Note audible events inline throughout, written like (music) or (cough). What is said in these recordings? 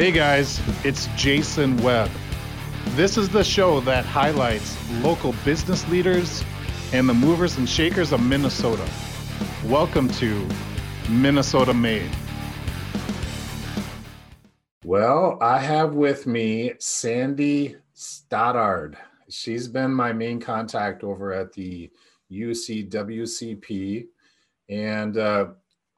Hey guys, it's Jason Webb. This is the show that highlights local business leaders and the movers and shakers of Minnesota. Welcome to Minnesota Made. Well, I have with me Sandy Stoddard. She's been my main contact over at the UCWCP. And uh,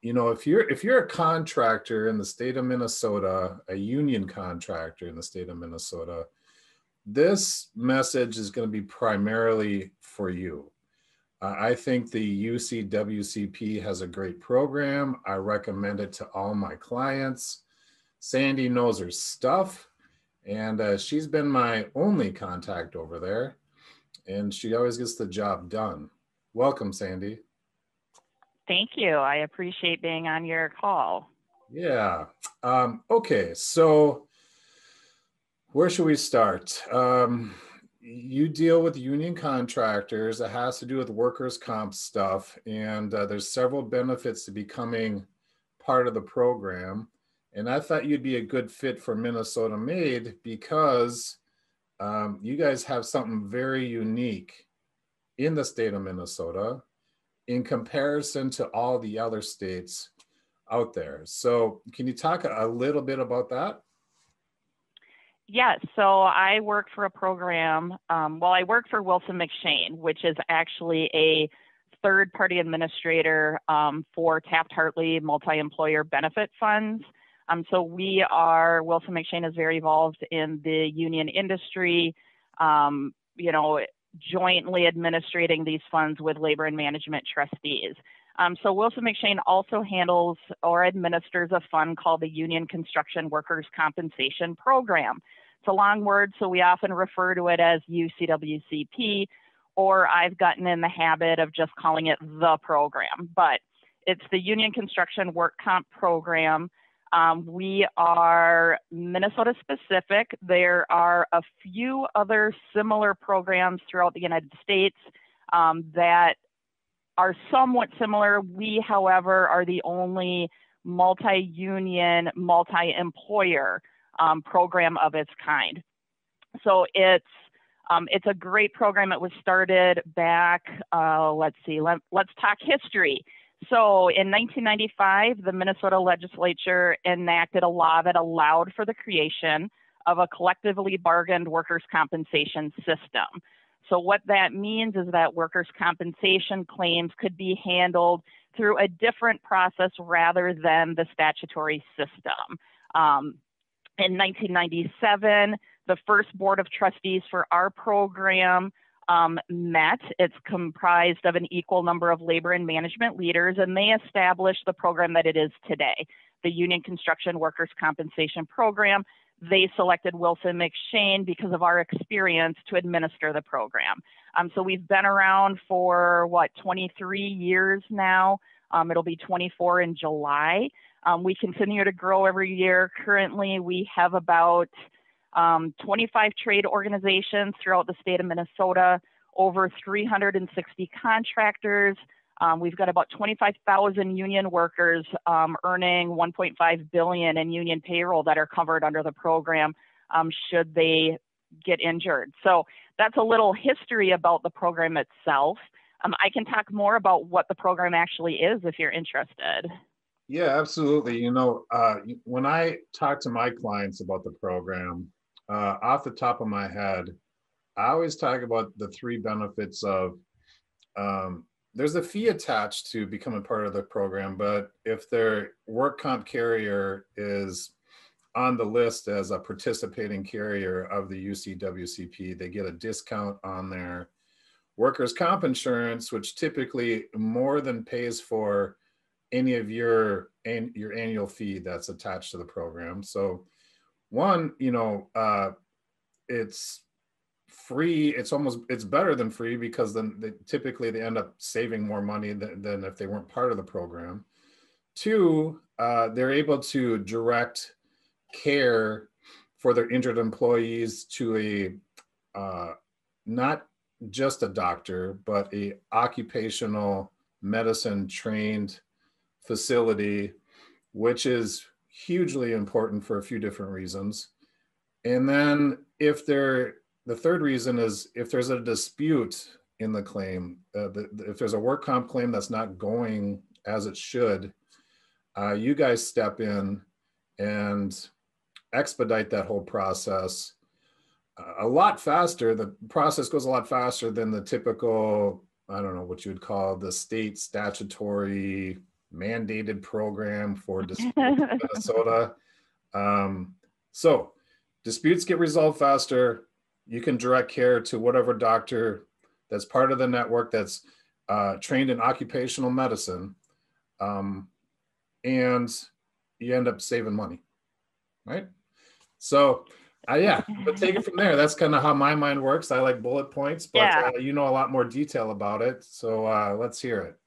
you know if you're if you're a contractor in the state of minnesota a union contractor in the state of minnesota this message is going to be primarily for you. Uh, i think the ucwcp has a great program. I recommend it to all my clients. Sandy knows her stuff and uh, she's been my only contact over there and she always gets the job done. Welcome sandy Thank you. I appreciate being on your call. Yeah. Um, okay. So, where should we start? Um, you deal with union contractors. It has to do with workers' comp stuff, and uh, there's several benefits to becoming part of the program. And I thought you'd be a good fit for Minnesota Made because um, you guys have something very unique in the state of Minnesota in comparison to all the other states out there. So, can you talk a little bit about that? Yes. So, I work for a program. Um, well, I work for Wilson McShane, which is actually a third party administrator um, for Taft Hartley multi employer benefit funds. Um, so, we are, Wilson McShane is very involved in the union industry. Um, you know, jointly administrating these funds with labor and management trustees. Um, so Wilson McShane also handles or administers a fund called the Union Construction Workers Compensation Program. It's a long word, so we often refer to it as UCWCP, or I've gotten in the habit of just calling it the program. But it's the Union Construction Work Comp Program. Um, we are Minnesota specific. There are a few other similar programs throughout the United States um, that are somewhat similar. We, however, are the only multi union, multi employer um, program of its kind. So it's um, it's a great program. It was started back, uh, let's see, let, let's talk history. So in 1995, the Minnesota legislature enacted a law that allowed for the creation of a collectively bargained workers' compensation system. So, what that means is that workers' compensation claims could be handled through a different process rather than the statutory system. Um, in 1997, the first board of trustees for our program um, met. It's comprised of an equal number of labor and management leaders, and they established the program that it is today, the Union Construction Workers Compensation Program. They selected Wilson McShane because of our experience to administer the program. Um, so we've been around for what 23 years now. Um, it'll be 24 in July. Um, we continue to grow every year. Currently, we have about um, 25 trade organizations throughout the state of Minnesota, over 360 contractors. Um, we've got about 25,000 union workers um, earning 1.5 billion in union payroll that are covered under the program um, should they get injured. So that's a little history about the program itself. Um, I can talk more about what the program actually is if you're interested. Yeah, absolutely. You know, uh, when I talk to my clients about the program, uh, off the top of my head, I always talk about the three benefits of um, there's a fee attached to becoming part of the program, but if their work comp carrier is on the list as a participating carrier of the UCWCP, they get a discount on their workers' comp insurance, which typically more than pays for any of your your annual fee that's attached to the program. So one, you know, uh, it's free. It's almost it's better than free because then they, typically they end up saving more money than, than if they weren't part of the program. Two, uh, they're able to direct care for their injured employees to a uh, not just a doctor, but a occupational medicine trained facility, which is hugely important for a few different reasons. And then if there, the third reason is if there's a dispute in the claim, uh, the, if there's a work comp claim that's not going as it should, uh, you guys step in and expedite that whole process a lot faster. The process goes a lot faster than the typical, I don't know what you would call the state statutory mandated program for (laughs) Minnesota. Um, so disputes get resolved faster. You can direct care to whatever doctor that's part of the network that's uh, trained in occupational medicine. Um, and you end up saving money, right? So uh, yeah, (laughs) but take it from there. That's kind of how my mind works. I like bullet points, but yeah. uh, you know a lot more detail about it. So uh, let's hear it.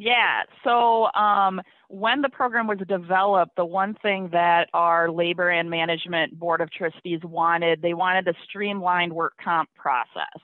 Yeah. So um, when the program was developed, the one thing that our labor and management board of trustees wanted, they wanted a streamlined work comp process.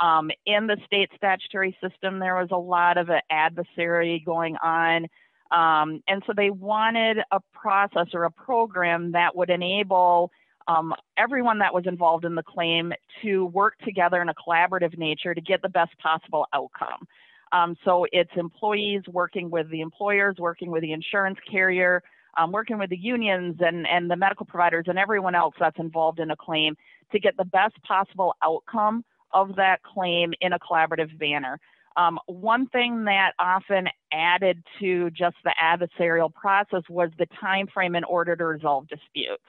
Um, in the state statutory system, there was a lot of adversary going on. Um, and so they wanted a process or a program that would enable um, everyone that was involved in the claim to work together in a collaborative nature to get the best possible outcome. Um, so it's employees working with the employers, working with the insurance carrier, um, working with the unions and, and the medical providers and everyone else that's involved in a claim to get the best possible outcome of that claim in a collaborative manner. Um, one thing that often added to just the adversarial process was the time frame in order to resolve disputes.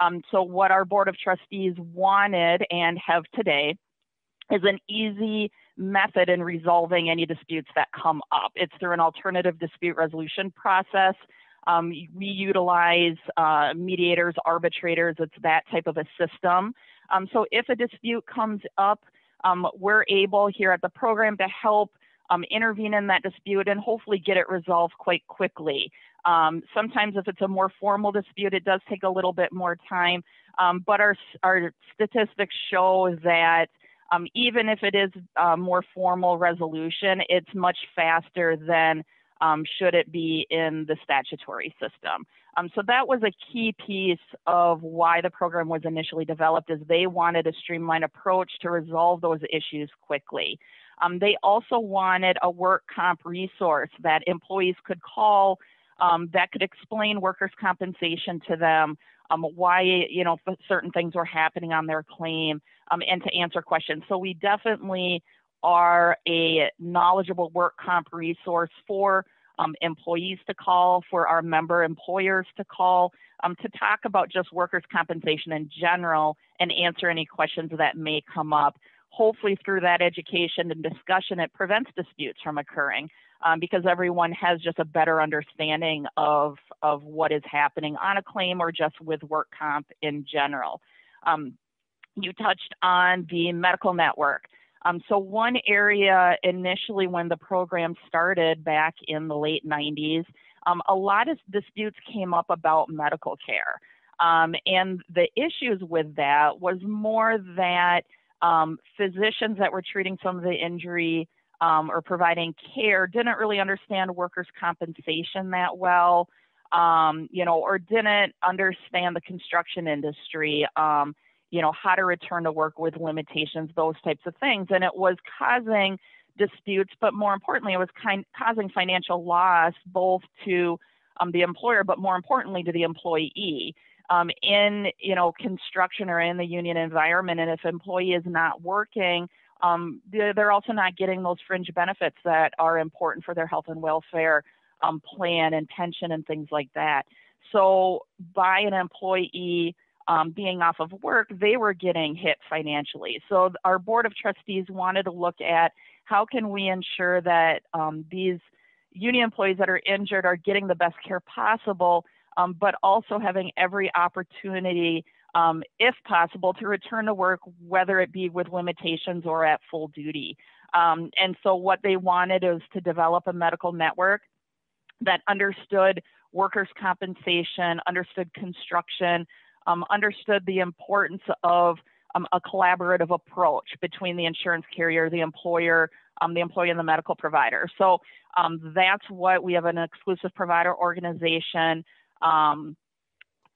Um, so what our Board of Trustees wanted and have today is an easy method in resolving any disputes that come up. It's through an alternative dispute resolution process. Um, we utilize uh, mediators, arbitrators, it's that type of a system. Um, so if a dispute comes up, um, we're able here at the program to help um, intervene in that dispute and hopefully get it resolved quite quickly. Um, sometimes if it's a more formal dispute, it does take a little bit more time, um, but our, our statistics show that um, even if it is a more formal resolution, it's much faster than um, should it be in the statutory system. Um, so that was a key piece of why the program was initially developed is they wanted a streamlined approach to resolve those issues quickly. Um, they also wanted a work comp resource that employees could call um, that could explain workers' compensation to them, um, why you know certain things were happening on their claim, um, and to answer questions. So we definitely are a knowledgeable work comp resource for um, employees to call, for our member employers to call, um, to talk about just workers' compensation in general and answer any questions that may come up. Hopefully, through that education and discussion, it prevents disputes from occurring um, because everyone has just a better understanding of, of what is happening on a claim or just with work comp in general. You touched on the medical network. Um, so one area initially when the program started back in the late 90s, um, a lot of disputes came up about medical care. Um, and the issues with that was more that um, physicians that were treating some of the injury um, or providing care didn't really understand workers' compensation that well, um, you know, or didn't understand the construction industry, you know, how to return to work with limitations, those types of things. And it was causing disputes, but more importantly, it was kind, causing financial loss both to um, the employer, but more importantly to the employee. Um, in you know construction or in the union environment, and if employee is not working, um, they're also not getting those fringe benefits that are important for their health and welfare um, plan and pension and things like that. So by an employee um, being off of work, they were getting hit financially. So our board of trustees wanted to look at how can we ensure that um, these union employees that are injured are getting the best care possible, um, but also having every opportunity um, if possible, to return to work, whether it be with limitations or at full duty. Um, and so, what they wanted is to develop a medical network that understood workers' compensation, understood construction, um, understood the importance of um, a collaborative approach between the insurance carrier, the employer, um, the employee, and the medical provider. So, um, that's what we have an exclusive provider organization Um,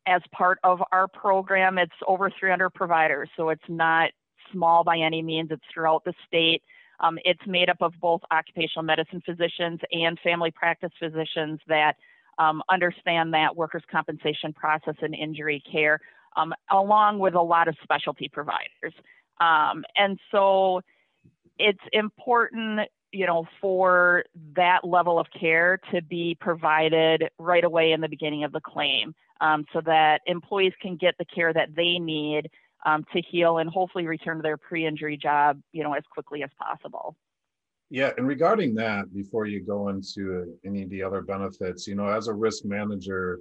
as part of our program, it's over 300 providers, so it's not small by any means. It's throughout the state. Um, it's made up of both occupational medicine physicians and family practice physicians that um, understand that workers' compensation process and injury care, um, along with a lot of specialty providers. Um, and so it's important, you know, for that level of care to be provided right away in the beginning of the claim um, so that employees can get the care that they need um, to heal and hopefully return to their pre-injury job, you know, as quickly as possible. Yeah, and regarding that, before you go into any of the other benefits, you know, as a risk manager,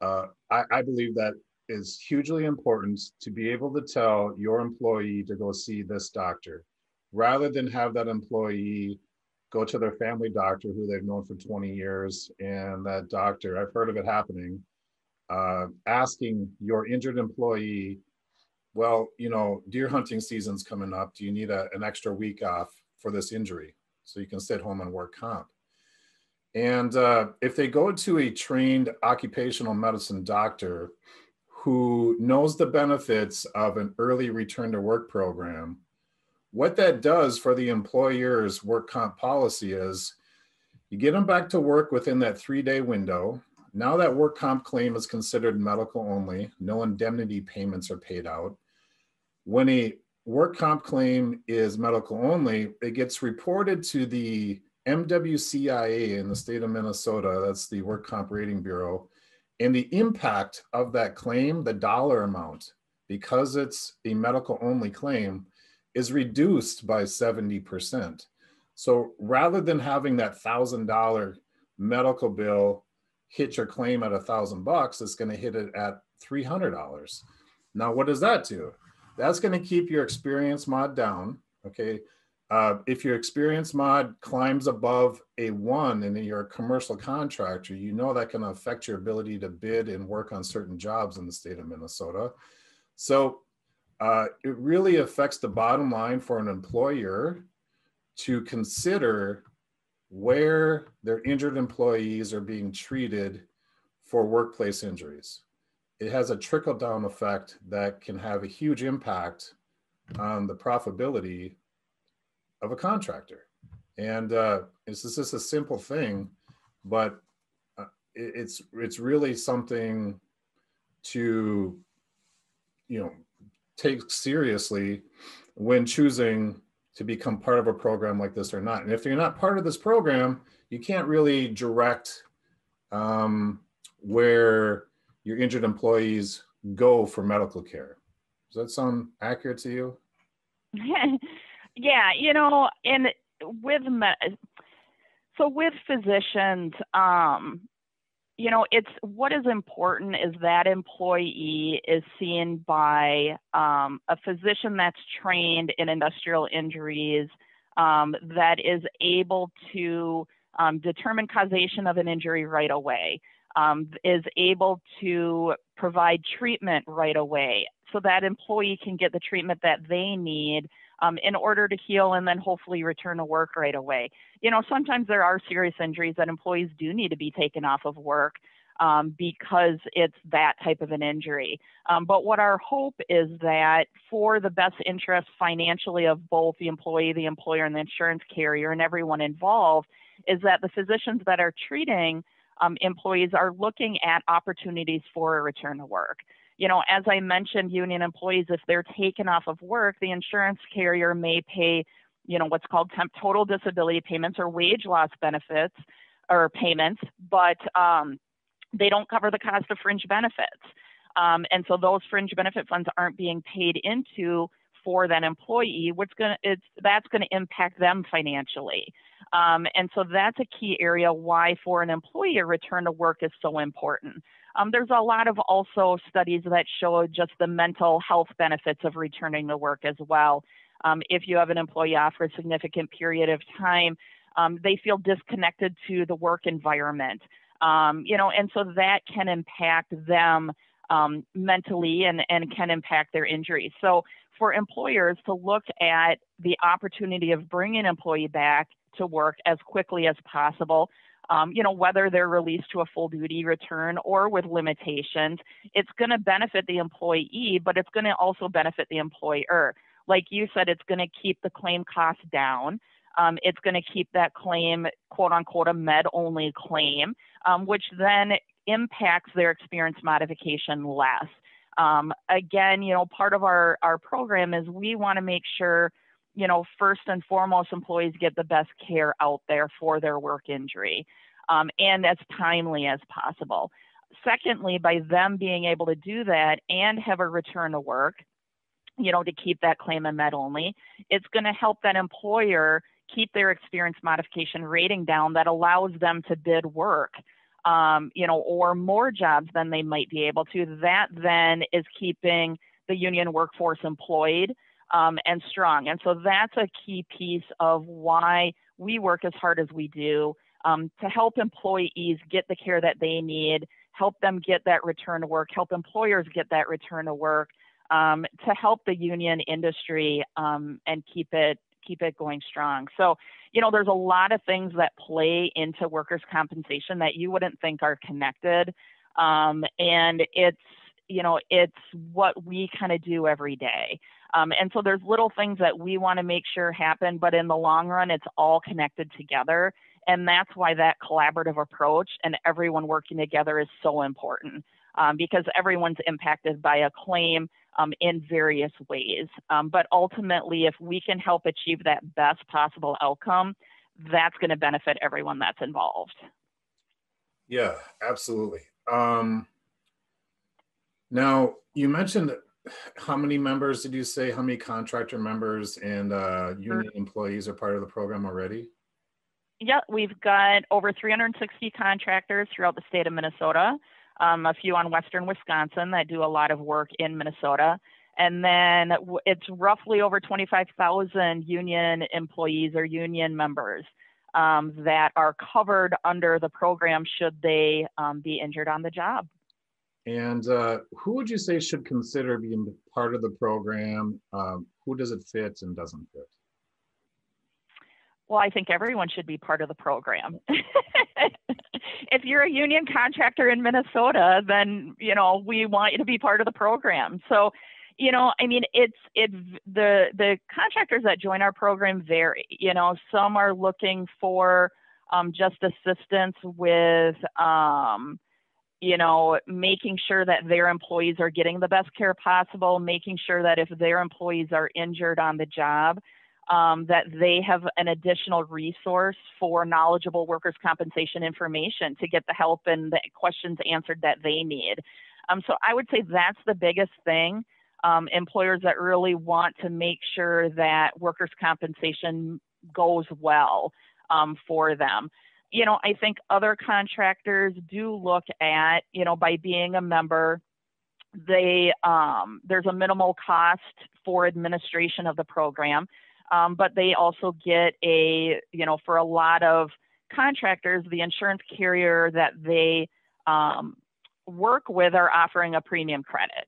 uh, I, I believe that is hugely important to be able to tell your employee to go see this doctor rather than have that employee go to their family doctor who they've known for 20 years and that doctor i've heard of it happening uh, asking your injured employee well you know deer hunting season's coming up. Do you need a, an extra week off for this injury so you can sit home and work comp and uh, if they go to a trained occupational medicine doctor who knows the benefits of an early return to work program, what that does for the employer's work comp policy is you get them back to work within that three day window. Now that work comp claim is considered medical only, no indemnity payments are paid out. When a work comp claim is medical only, it gets reported to the MWCIA in the state of Minnesota, that's the Work Comp Rating Bureau, and the impact of that claim, the dollar amount, because it's a medical only claim, is reduced by 70%. So rather than having that thousand dollar medical bill hit your claim at a thousand bucks, it's going to hit it at $300. Now, what does that do? That's going to keep your experience mod down. Okay. Uh, if your experience mod climbs above a one and you're a commercial contractor, you know that can affect your ability to bid and work on certain jobs in the state of Minnesota. So uh, it really affects the bottom line for an employer to consider where their injured employees are being treated for workplace injuries. It has a trickle down effect that can have a huge impact on the profitability of a contractor. And uh, it's just a simple thing, but uh, it, it's it's really something to you know take seriously when choosing to become part of a program like this or not. And if you're not part of this program, you can't really direct um, where your injured employees go for medical care. Does that sound accurate to you? (laughs) Yeah, you know, and with me- so with physicians, um, you know, it's what is important is that employee is seen by um, a physician that's trained in industrial injuries um, that is able to um, determine causation of an injury right away, um, is able to provide treatment right away so that employee can get the treatment that they need um, in order to heal and then hopefully return to work right away. You know, sometimes there are serious injuries that employees do need to be taken off of work. Um, because it's that type of an injury. Um, but what our hope is that for the best interest financially of both the employee, the employer, and the insurance carrier, and everyone involved, is that the physicians that are treating um, employees are looking at opportunities for a return to work you know, as I mentioned, union employees, if they're taken off of work, the insurance carrier may pay, you know, what's called temp total disability payments or wage loss benefits or payments, but um, they don't cover the cost of fringe benefits. Um, and so those fringe benefit funds aren't being paid into for that employee, which gonna it's that's going to impact them financially. Um, and so that's a key area why for an employee a return to work is so important. Um, there's a lot of also studies that show just the mental health benefits of returning to work as well. Um, if you have an employee off for a significant period of time, um, they feel disconnected to the work environment. Um, you know, and so that can impact them um, mentally and, and can impact their injuries. So for employers to look at the opportunity of bringing an employee back to work as quickly as possible um, you know, whether they're released to a full duty return or with limitations, it's going to benefit the employee, but it's going to also benefit the employer. Like you said, it's going to keep the claim costs down. Um, it's going to keep that claim, quote unquote, a med only claim, um, which then impacts their experience modification less. Um, again, you know, part of our, our program is we want to make sure, you know, first and foremost, employees get the best care out there for their work injury um, and as timely as possible. Secondly, by them being able to do that and have a return to work, you know, to keep that claim a med only, it's going to help that employer keep their experience modification rating down that allows them to bid work um, you know, or more jobs than they might be able to, that then is keeping the union workforce employed um, and strong. And so that's a key piece of why we work as hard as we do um, to help employees get the care that they need, help them get that return to work, help employers get that return to work, um, to help the union industry um, and keep it keep it going strong. So, you know, there's a lot of things that play into workers' compensation that you wouldn't think are connected. Um, and it's, you know, it's what we kind of do every day. Um, and so there's little things that we want to make sure happen, but in the long run, it's all connected together. And that's why that collaborative approach and everyone working together is so important um, because everyone's impacted by a claim um, in various ways. Um, but ultimately, if we can help achieve that best possible outcome, that's going to benefit everyone that's involved. Yeah, absolutely. Um, now, you mentioned how many members did you say? How many contractor members and uh, union employees are part of the program already? Yeah, we've got over 360 contractors throughout the state of Minnesota um, a few on Western Wisconsin that do a lot of work in Minnesota. And then it's roughly over 25,000 union employees or union members um, that are covered under the program should they um, be injured on the job. And uh, who would you say should consider being part of the program? Um, who does it fit and doesn't fit? Well, I think everyone should be part of the program. (laughs) if you're a union contractor in Minnesota, then you know we want you to be part of the program. So, you know, I mean, it's it the the contractors that join our program vary. You know, some are looking for um, just assistance with. Um, you know, making sure that their employees are getting the best care possible, making sure that if their employees are injured on the job, um, that they have an additional resource for knowledgeable workers' compensation information to get the help and the questions answered that they need. Um, so I would say that's the biggest thing. Um, employers that really want to make sure that workers' compensation goes well um, for them. You know, I think other contractors do look at, you know, by being a member, they um, there's a minimal cost for administration of the program um, but they also get a, you know, for a lot of contractors, the insurance carrier that they um, work with are offering a premium credit.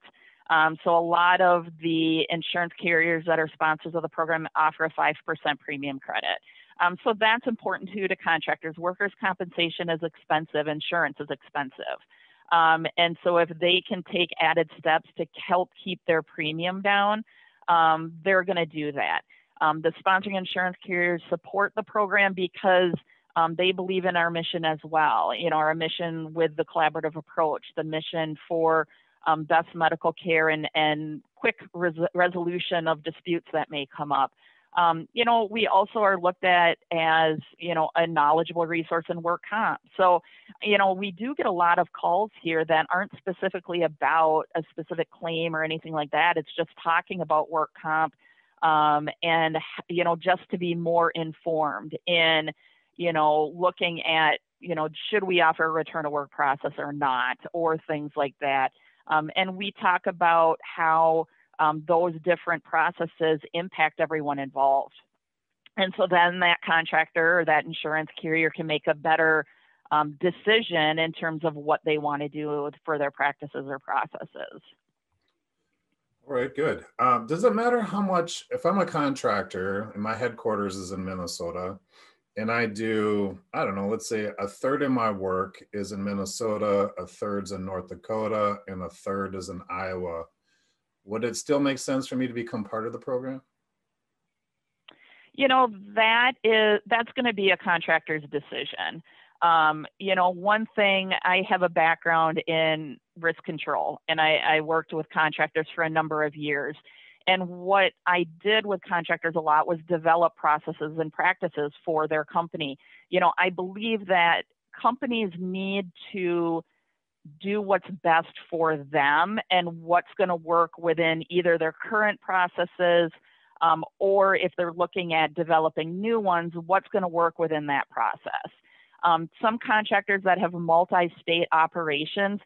Um, so a lot of the insurance carriers that are sponsors of the program offer a 5% premium credit. Um, so that's important too to contractors. Workers' compensation is expensive, insurance is expensive. Um, and so if they can take added steps to help keep their premium down, um, they're going to do that. Um, the sponsoring insurance carriers support the program because um, they believe in our mission as well. You know, our mission with the collaborative approach, the mission for um, best medical care and, and quick res resolution of disputes that may come up. Um, you know, we also are looked at as, you know, a knowledgeable resource in work comp. So, you know, we do get a lot of calls here that aren't specifically about a specific claim or anything like that. It's just talking about work comp um, and you know just to be more informed in you know looking at you know should we offer a return to work process or not or things like that um, and we talk about how um, those different processes impact everyone involved and so then that contractor or that insurance carrier can make a better um, decision in terms of what they want to do for their practices or processes. All right, good. Um, does it matter how much, if I'm a contractor and my headquarters is in Minnesota, and I do, I don't know, let's say a third of my work is in Minnesota, a third's in North Dakota, and a third is in Iowa. Would it still make sense for me to become part of the program? You know, that is that's going to be a contractor's decision. Um, you know, one thing I have a background in risk control, and I, I worked with contractors for a number of years. And what I did with contractors a lot was develop processes and practices for their company. You know, I believe that companies need to do what's best for them and what's going to work within either their current processes um, or if they're looking at developing new ones, what's going to work within that process. Um, some contractors that have multi state operations,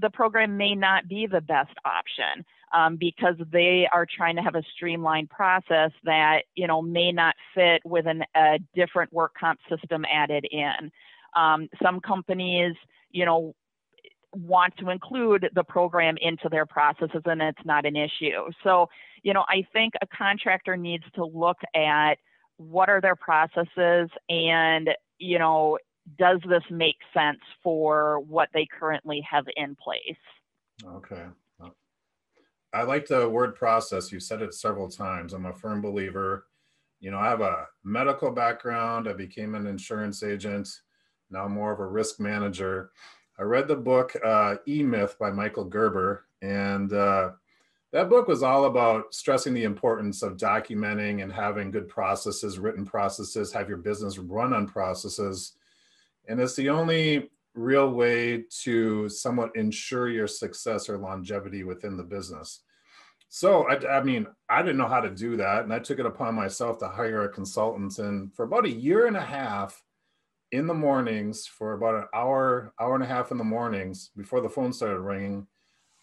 the program may not be the best option um, because they are trying to have a streamlined process that you know may not fit with an, a different work comp system added in. Um, some companies, you know, want to include the program into their processes and it's not an issue. So, you know, I think a contractor needs to look at what are their processes and, you know, does this make sense for what they currently have in place? Okay. I like the word process. You said it several times. I'm a firm believer. You know, I have a medical background. I became an insurance agent. Now I'm more of a risk manager. I read the book uh, E Myth by Michael Gerber, and uh, that book was all about stressing the importance of documenting and having good processes, written processes, have your business run on processes. And it's the only real way to somewhat ensure your success or longevity within the business. So, I, I, mean, I didn't know how to do that. And I took it upon myself to hire a consultant. And for about a year and a half in the mornings, for about an hour, hour and a half in the mornings before the phone started ringing,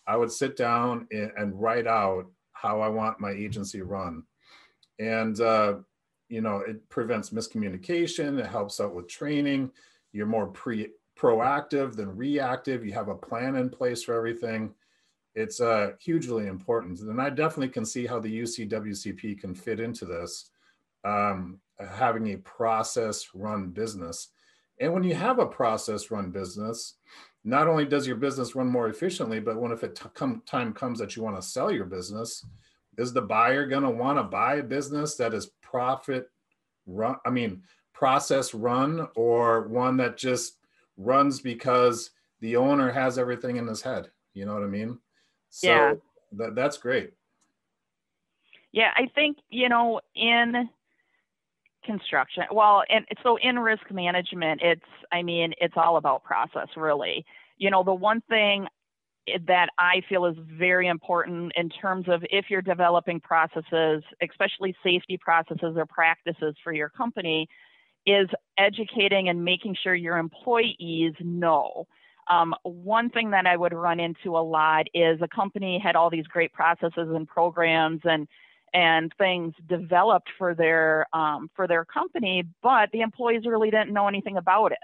I would sit down and, write out how I want my agency run. And, uh, you know, it prevents miscommunication, it helps out with training. You're more pre proactive than reactive. You have a plan in place for everything. It's uh, hugely important. And I definitely can see how the UCWCP can fit into this, um, having a process run business. And when you have a process run business, not only does your business run more efficiently, but when if it come, time comes that you want to sell your business, is the buyer going to want to buy a business that is profit run? I mean, process run or one that just runs because the owner has everything in his head. You know what I mean? So yeah. that, that's great. Yeah, I think, you know, in construction, well, and so in risk management, it's, I mean, it's all about process, really. You know, the one thing that I feel is very important in terms of if you're developing processes, especially safety processes or practices for your company, is educating and making sure your employees know. Um, one thing that I would run into a lot is a company had all these great processes and programs and and things developed for their um, for their company, but the employees really didn't know anything about it.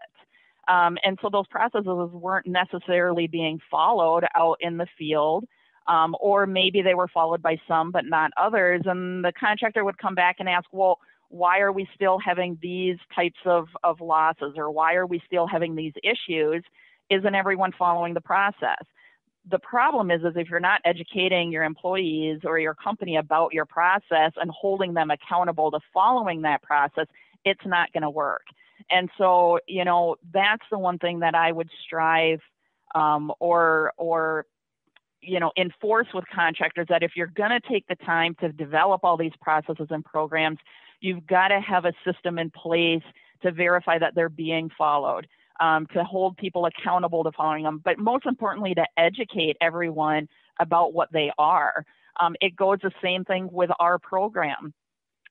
Um, and so those processes weren't necessarily being followed out in the field, um, or maybe they were followed by some but not others. And the contractor would come back and ask, well, why are we still having these types of, of losses or why are we still having these issues? Isn't everyone following the process? The problem is, is if you're not educating your employees or your company about your process and holding them accountable to following that process, it's not going to work. And so, you know, that's the one thing that I would strive um, or or you know enforce with contractors that if you're going to take the time to develop all these processes and programs You've got to have a system in place to verify that they're being followed, um, to hold people accountable to following them, but most importantly, to educate everyone about what they are. Um, it goes the same thing with our program.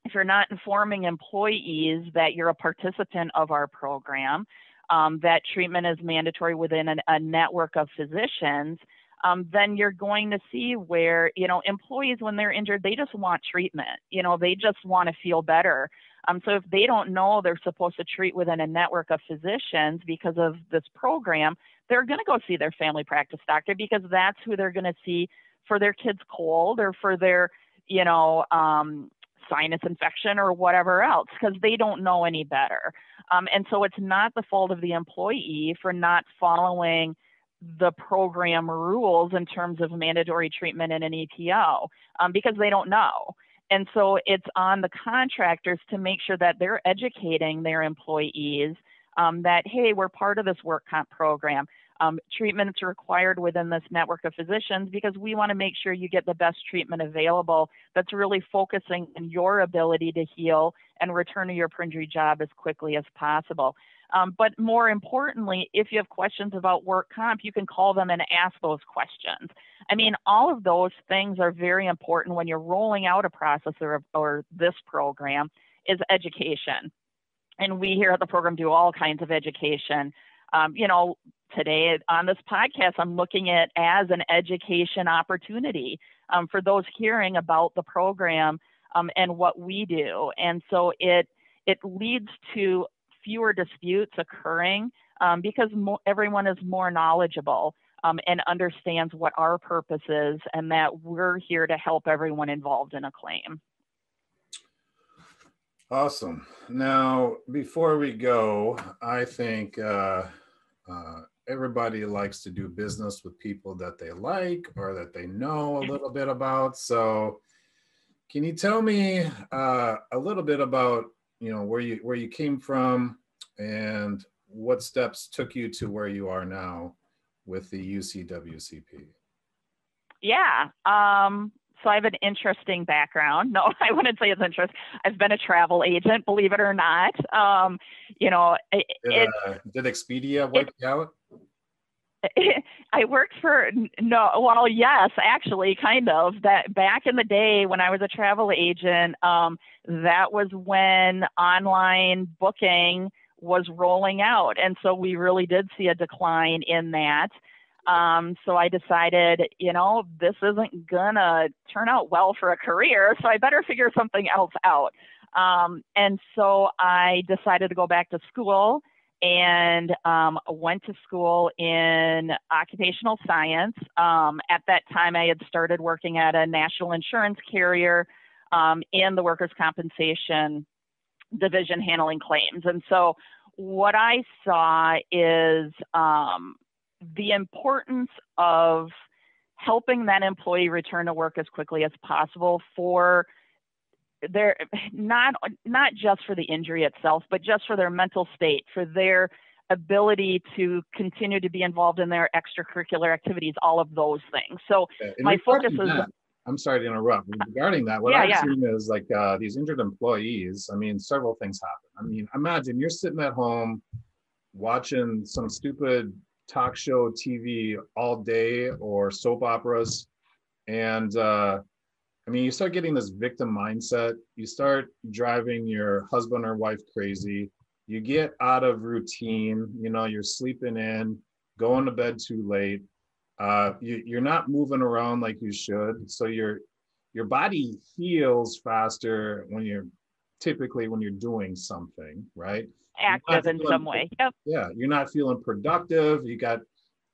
If you're not informing employees that you're a participant of our program, um, that treatment is mandatory within an, a network of physicians, um, then you're going to see where, you know, employees, when they're injured, they just want treatment. You know, they just want to feel better. Um, so if they don't know they're supposed to treat within a network of physicians because of this program, they're going to go see their family practice doctor because that's who they're going to see for their kid's cold or for their, you know, um, sinus infection or whatever else because they don't know any better. Um, and so it's not the fault of the employee for not following the program rules in terms of mandatory treatment in an EPO um, because they don't know. And so it's on the contractors to make sure that they're educating their employees um, that, hey, we're part of this work comp program. Um, treatments required within this network of physicians because we want to make sure you get the best treatment available that's really focusing on your ability to heal and return to your injury job as quickly as possible. Um, but more importantly, if you have questions about work comp, you can call them and ask those questions. I mean, all of those things are very important when you're rolling out a process or, or this program is education. And we here at the program do all kinds of education. Um, you know, today on this podcast, I'm looking at as an education opportunity um, for those hearing about the program um, and what we do. And so it it leads to fewer disputes occurring um, because mo- everyone is more knowledgeable um, and understands what our purpose is and that we're here to help everyone involved in a claim. Awesome. Now, before we go, I think uh, uh, everybody likes to do business with people that they like or that they know a little bit about. So, can you tell me uh, a little bit about you know where you where you came from and what steps took you to where you are now with the UCWCP? Yeah. Um, so I have an interesting background. No, (laughs) I wouldn't say it's interesting. I've been a travel agent, believe it or not. Um, you know, it, did, uh, did Expedia wipe it, you out? (laughs) I worked for no, well, yes, actually, kind of. That back in the day when I was a travel agent, um, that was when online booking was rolling out, and so we really did see a decline in that. Um, so I decided, you know, this isn't gonna turn out well for a career, so I better figure something else out. Um, and so I decided to go back to school and um, went to school in occupational science. Um, at that time, I had started working at a national insurance carrier um, in the workers' compensation division handling claims. And so, what I saw is um, the importance of helping that employee return to work as quickly as possible for their not not just for the injury itself, but just for their mental state, for their ability to continue to be involved in their extracurricular activities, all of those things. So yeah, my focus is. That, I'm sorry to interrupt. Regarding that, what yeah, I've yeah. seen is like uh, these injured employees. I mean, several things happen. I mean, imagine you're sitting at home watching some stupid talk show TV all day or soap operas, and uh, I mean, you start getting this victim mindset. You start driving your husband or wife crazy. You get out of routine. You know, you're sleeping in, going to bed too late. Uh, you, you're not moving around like you should. So your your body heals faster when you're typically when you're doing something, right? Active in some way. Yep. Yeah, you're not feeling productive. You got,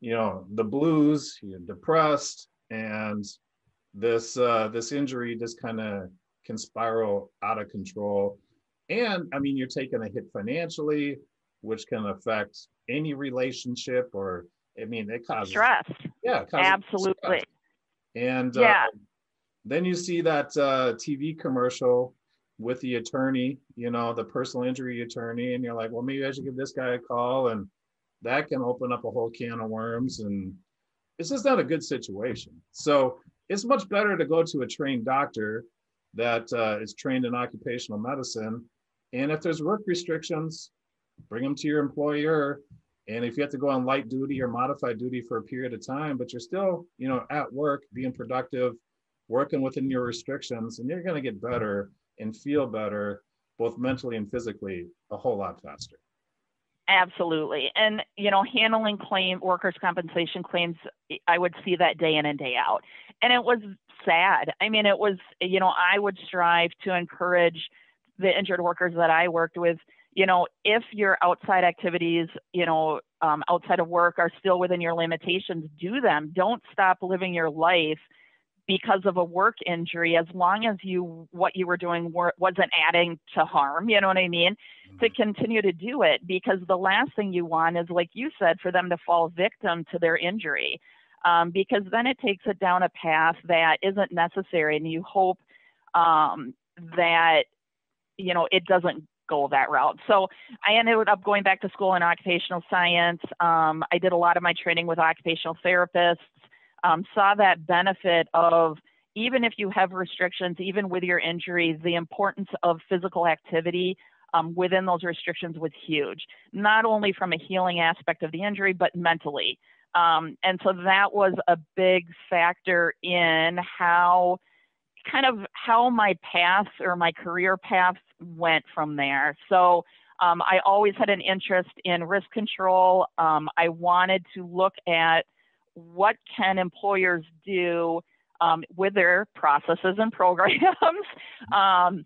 you know, the blues. You're depressed, and this uh, this injury just kind of can spiral out of control. And I mean, you're taking a hit financially, which can affect any relationship or I mean, it causes stress. Yeah, absolutely. Stress. And uh, yeah. Uh, then you see that uh, TV commercial with the attorney, you know, the personal injury attorney, and you're like, well, maybe I should give this guy a call, and that can open up a whole can of worms, and it's just not a good situation. So it's much better to go to a trained doctor that uh, is trained in occupational medicine. And if there's work restrictions, bring them to your employer. And if you have to go on light duty or modified duty for a period of time, but you're still, you know, at work, being productive, working within your restrictions, and you're going to get better and feel better, both mentally and physically, a whole lot faster. Absolutely. And, you know, handling claim workers' compensation claims, I would see that day in and day out. And it was sad. I mean, it was, you know, I would strive to encourage the injured workers that I worked with, you know, if your outside activities, you know, um, outside of work are still within your limitations, do them. Don't stop living your life because of a work injury, as long as you what you were doing wasn't adding to harm, you know what I mean, mm-hmm. to continue to do it because the last thing you want is, like you said, for them to fall victim to their injury, um, because then it takes it down a path that isn't necessary, and you hope um, that you know it doesn't go that route. So I ended up going back to school in occupational science. Um, I did a lot of my training with occupational therapists um, saw that benefit of even if you have restrictions, even with your injuries, the importance of physical activity um, within those restrictions was huge, not only from a healing aspect of the injury, but mentally. Um, and so that was a big factor in how kind of how my path or my career path went from there. So um, I always had an interest in risk control. Um, I wanted to look at what can employers do um, with their processes and programs (laughs) um,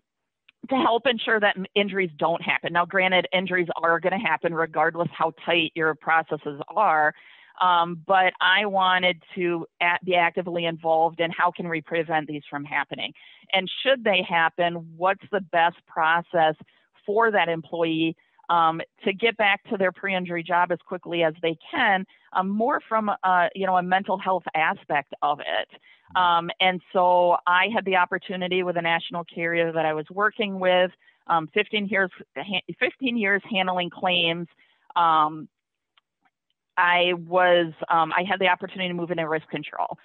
to help ensure that injuries don't happen. Now, granted, injuries are going to happen regardless how tight your processes are. Um, but I wanted to at, be actively involved in how can we prevent these from happening, and should they happen, what's the best process for that employee um, to get back to their pre-injury job as quickly as they can, um, more from uh, you know a mental health aspect of it. Um, and so I had the opportunity with a national carrier that I was working with, um, 15 years 15 years handling claims. Um, I was um, I had the opportunity to move into risk control.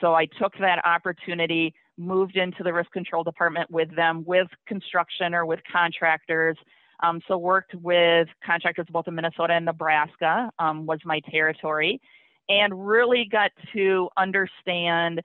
so I took that opportunity, moved into the risk control department with them, with construction or with contractors. Um, so worked with contractors both in Minnesota and Nebraska um, was my territory, and really got to understand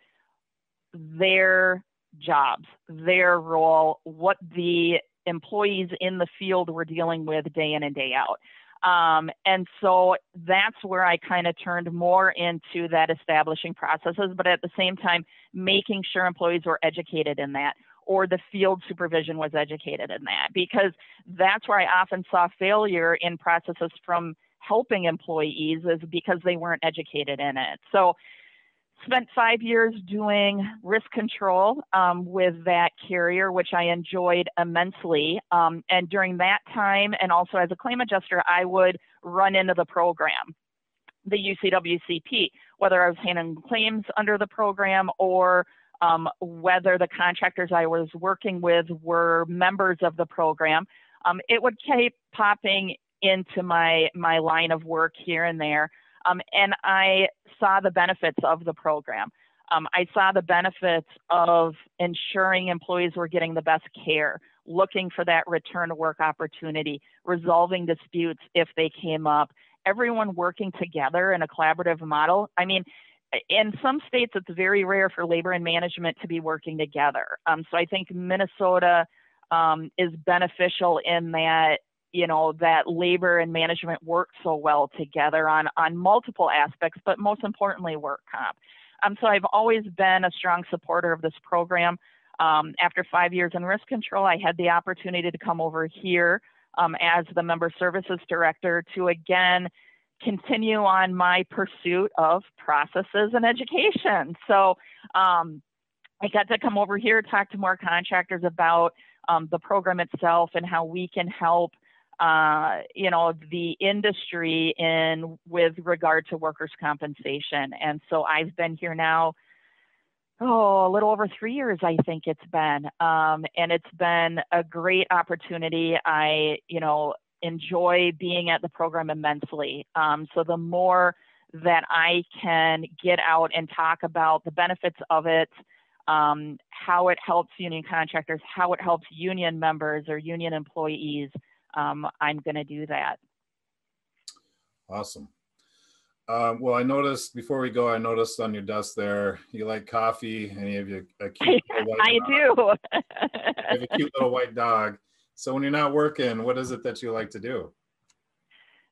their jobs, their role, what the employees in the field were dealing with day in and day out. Um, and so that's where I kind of turned more into that establishing processes, but at the same time, making sure employees were educated in that or the field supervision was educated in that because that's where I often saw failure in processes from helping employees is because they weren't educated in it. So spent five years doing risk control um, with that carrier, which I enjoyed immensely. Um, and during that time, and also as a claim adjuster, I would run into the program, the UCWCP, whether I was handling claims under the program or um, whether the contractors I was working with were members of the program. Um, it would keep popping into my my line of work here and there, um, and I saw the benefits of the program. Um, I saw the benefits of ensuring employees were getting the best care, looking for that return to work opportunity, resolving disputes if they came up, everyone working together in a collaborative model. I mean, in some states, it's very rare for labor and management to be working together. Um, so I think Minnesota um, is beneficial in that you know that labor and management work so well together on on multiple aspects, but most importantly, work comp. Um, so I've always been a strong supporter of this program. Um, after five years in risk control, I had the opportunity to come over here um, as the member services director to again continue on my pursuit of processes and education. So um, I got to come over here, talk to more contractors about um, the program itself and how we can help, uh, you know, the industry in with regard to workers' compensation. And so I've been here now, oh, a little over three years, I think it's been, um, and it's been a great opportunity. I, you know, enjoy being at the program immensely. Um, so the more that I can get out and talk about the benefits of it, um, how it helps union contractors, how it helps union members or union employees, um, I'm going to do that. Awesome. Um, well, I noticed before we go, I noticed on your desk there you like coffee and you have a cute. (laughs) I do. you have a cute little white dog. So when you're not working, what is it that you like to do?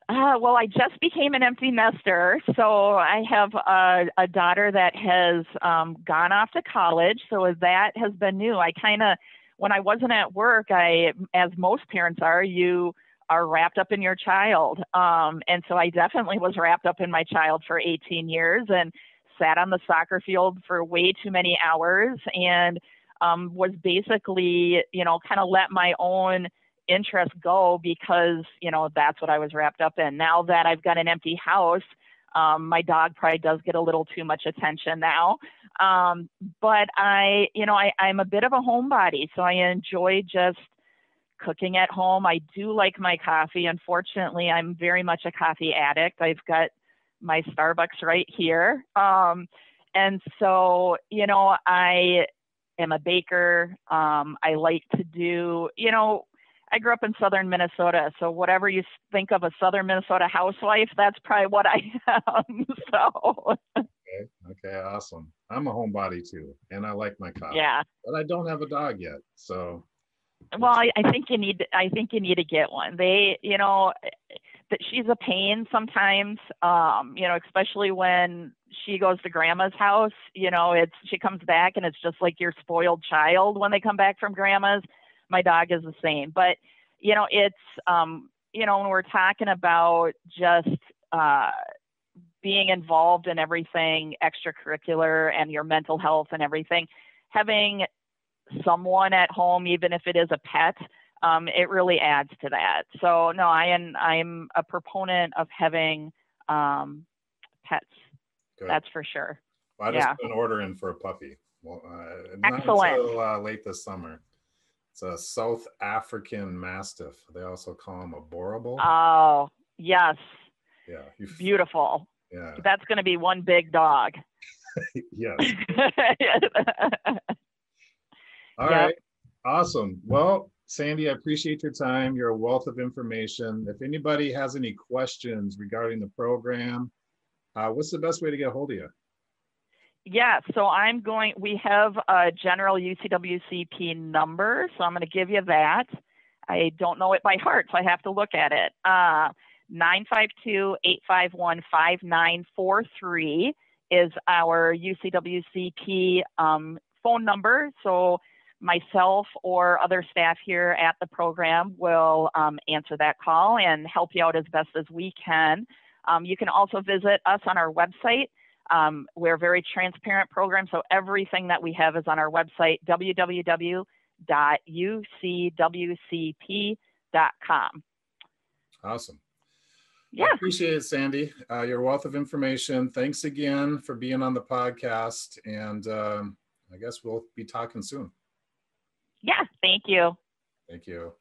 Uh, well, I just became an empty nester, so I have a, a daughter that has um, gone off to college. So that has been new. I kind of, when I wasn't at work, I, as most parents are, you are wrapped up in your child, um, and so I definitely was wrapped up in my child for 18 years, and sat on the soccer field for way too many hours and um, was basically, you know, kind of let my own interest go because, you know, that's what I was wrapped up in. Now that I've got an empty house, um, my dog probably does get a little too much attention now. Um, but I, you know, I, I'm a bit of a homebody, so I enjoy just cooking at home. I do like my coffee. Unfortunately, I'm very much a coffee addict. I've got my Starbucks right here. Um, and so, you know, I am a baker. Um, I like to do, you know, I grew up in southern Minnesota, so whatever you think of a southern Minnesota housewife, that's probably what I (laughs) am. so. Okay. Okay. Awesome. I'm a homebody too, and I like my coffee. Yeah. But I don't have a dog yet, so. Well, I, I think you need. I think you need to get one. They, you know, that she's a pain sometimes. Um, you know, especially when she goes to grandma's house. You know, it's she comes back and it's just like your spoiled child when they come back from grandma's my dog is the same. But you know, it's um, you know when we're talking about just uh, being involved in everything extracurricular and your mental health and everything, having someone at home, even if it is a pet, um, it really adds to that. So no, I am I'm a proponent of having um, pets. Good. That's for sure. Well, I just yeah. put an order in for a puppy. Well, uh, Excellent. Until, uh, late this summer. It's a South African Mastiff. They also call them a Boerboel. Oh, yes. Yeah. Beautiful. Yeah. That's going to be one big dog. (laughs) yes. (laughs) All yep. right. Awesome. Well, Sandy, I appreciate your time. You're a wealth of information. If anybody has any questions regarding the program, uh, what's the best way to get a hold of you? Yeah, so I'm going, we have a general UCWCP number, so I'm going to give you that. I don't know it by heart, so I have to look at it. Uh, 952-851-5943 is our UCWCP um, phone number. So myself or other staff here at the program will um, answer that call and help you out as best as we can. Um, you can also visit us on our website, um, we're a very transparent program, so everything that we have is on our website, www.ucwcp.com. Awesome. Yeah. I appreciate it, Sandy. Uh, your wealth of information. Thanks again for being on the podcast. And um, I guess we'll be talking soon. Yeah. Thank you. Thank you.